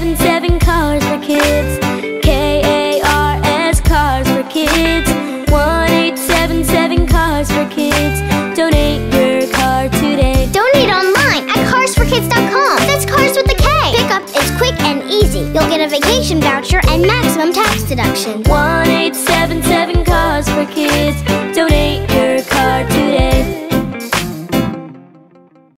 seven seven cars for kids. K A R S cars for kids. One eight seven seven cars for kids. Donate your car today. Donate online at carsforkids.com. That's cars with a K. Pickup is quick and easy. You'll get a vacation voucher and maximum tax deduction. One eight seven.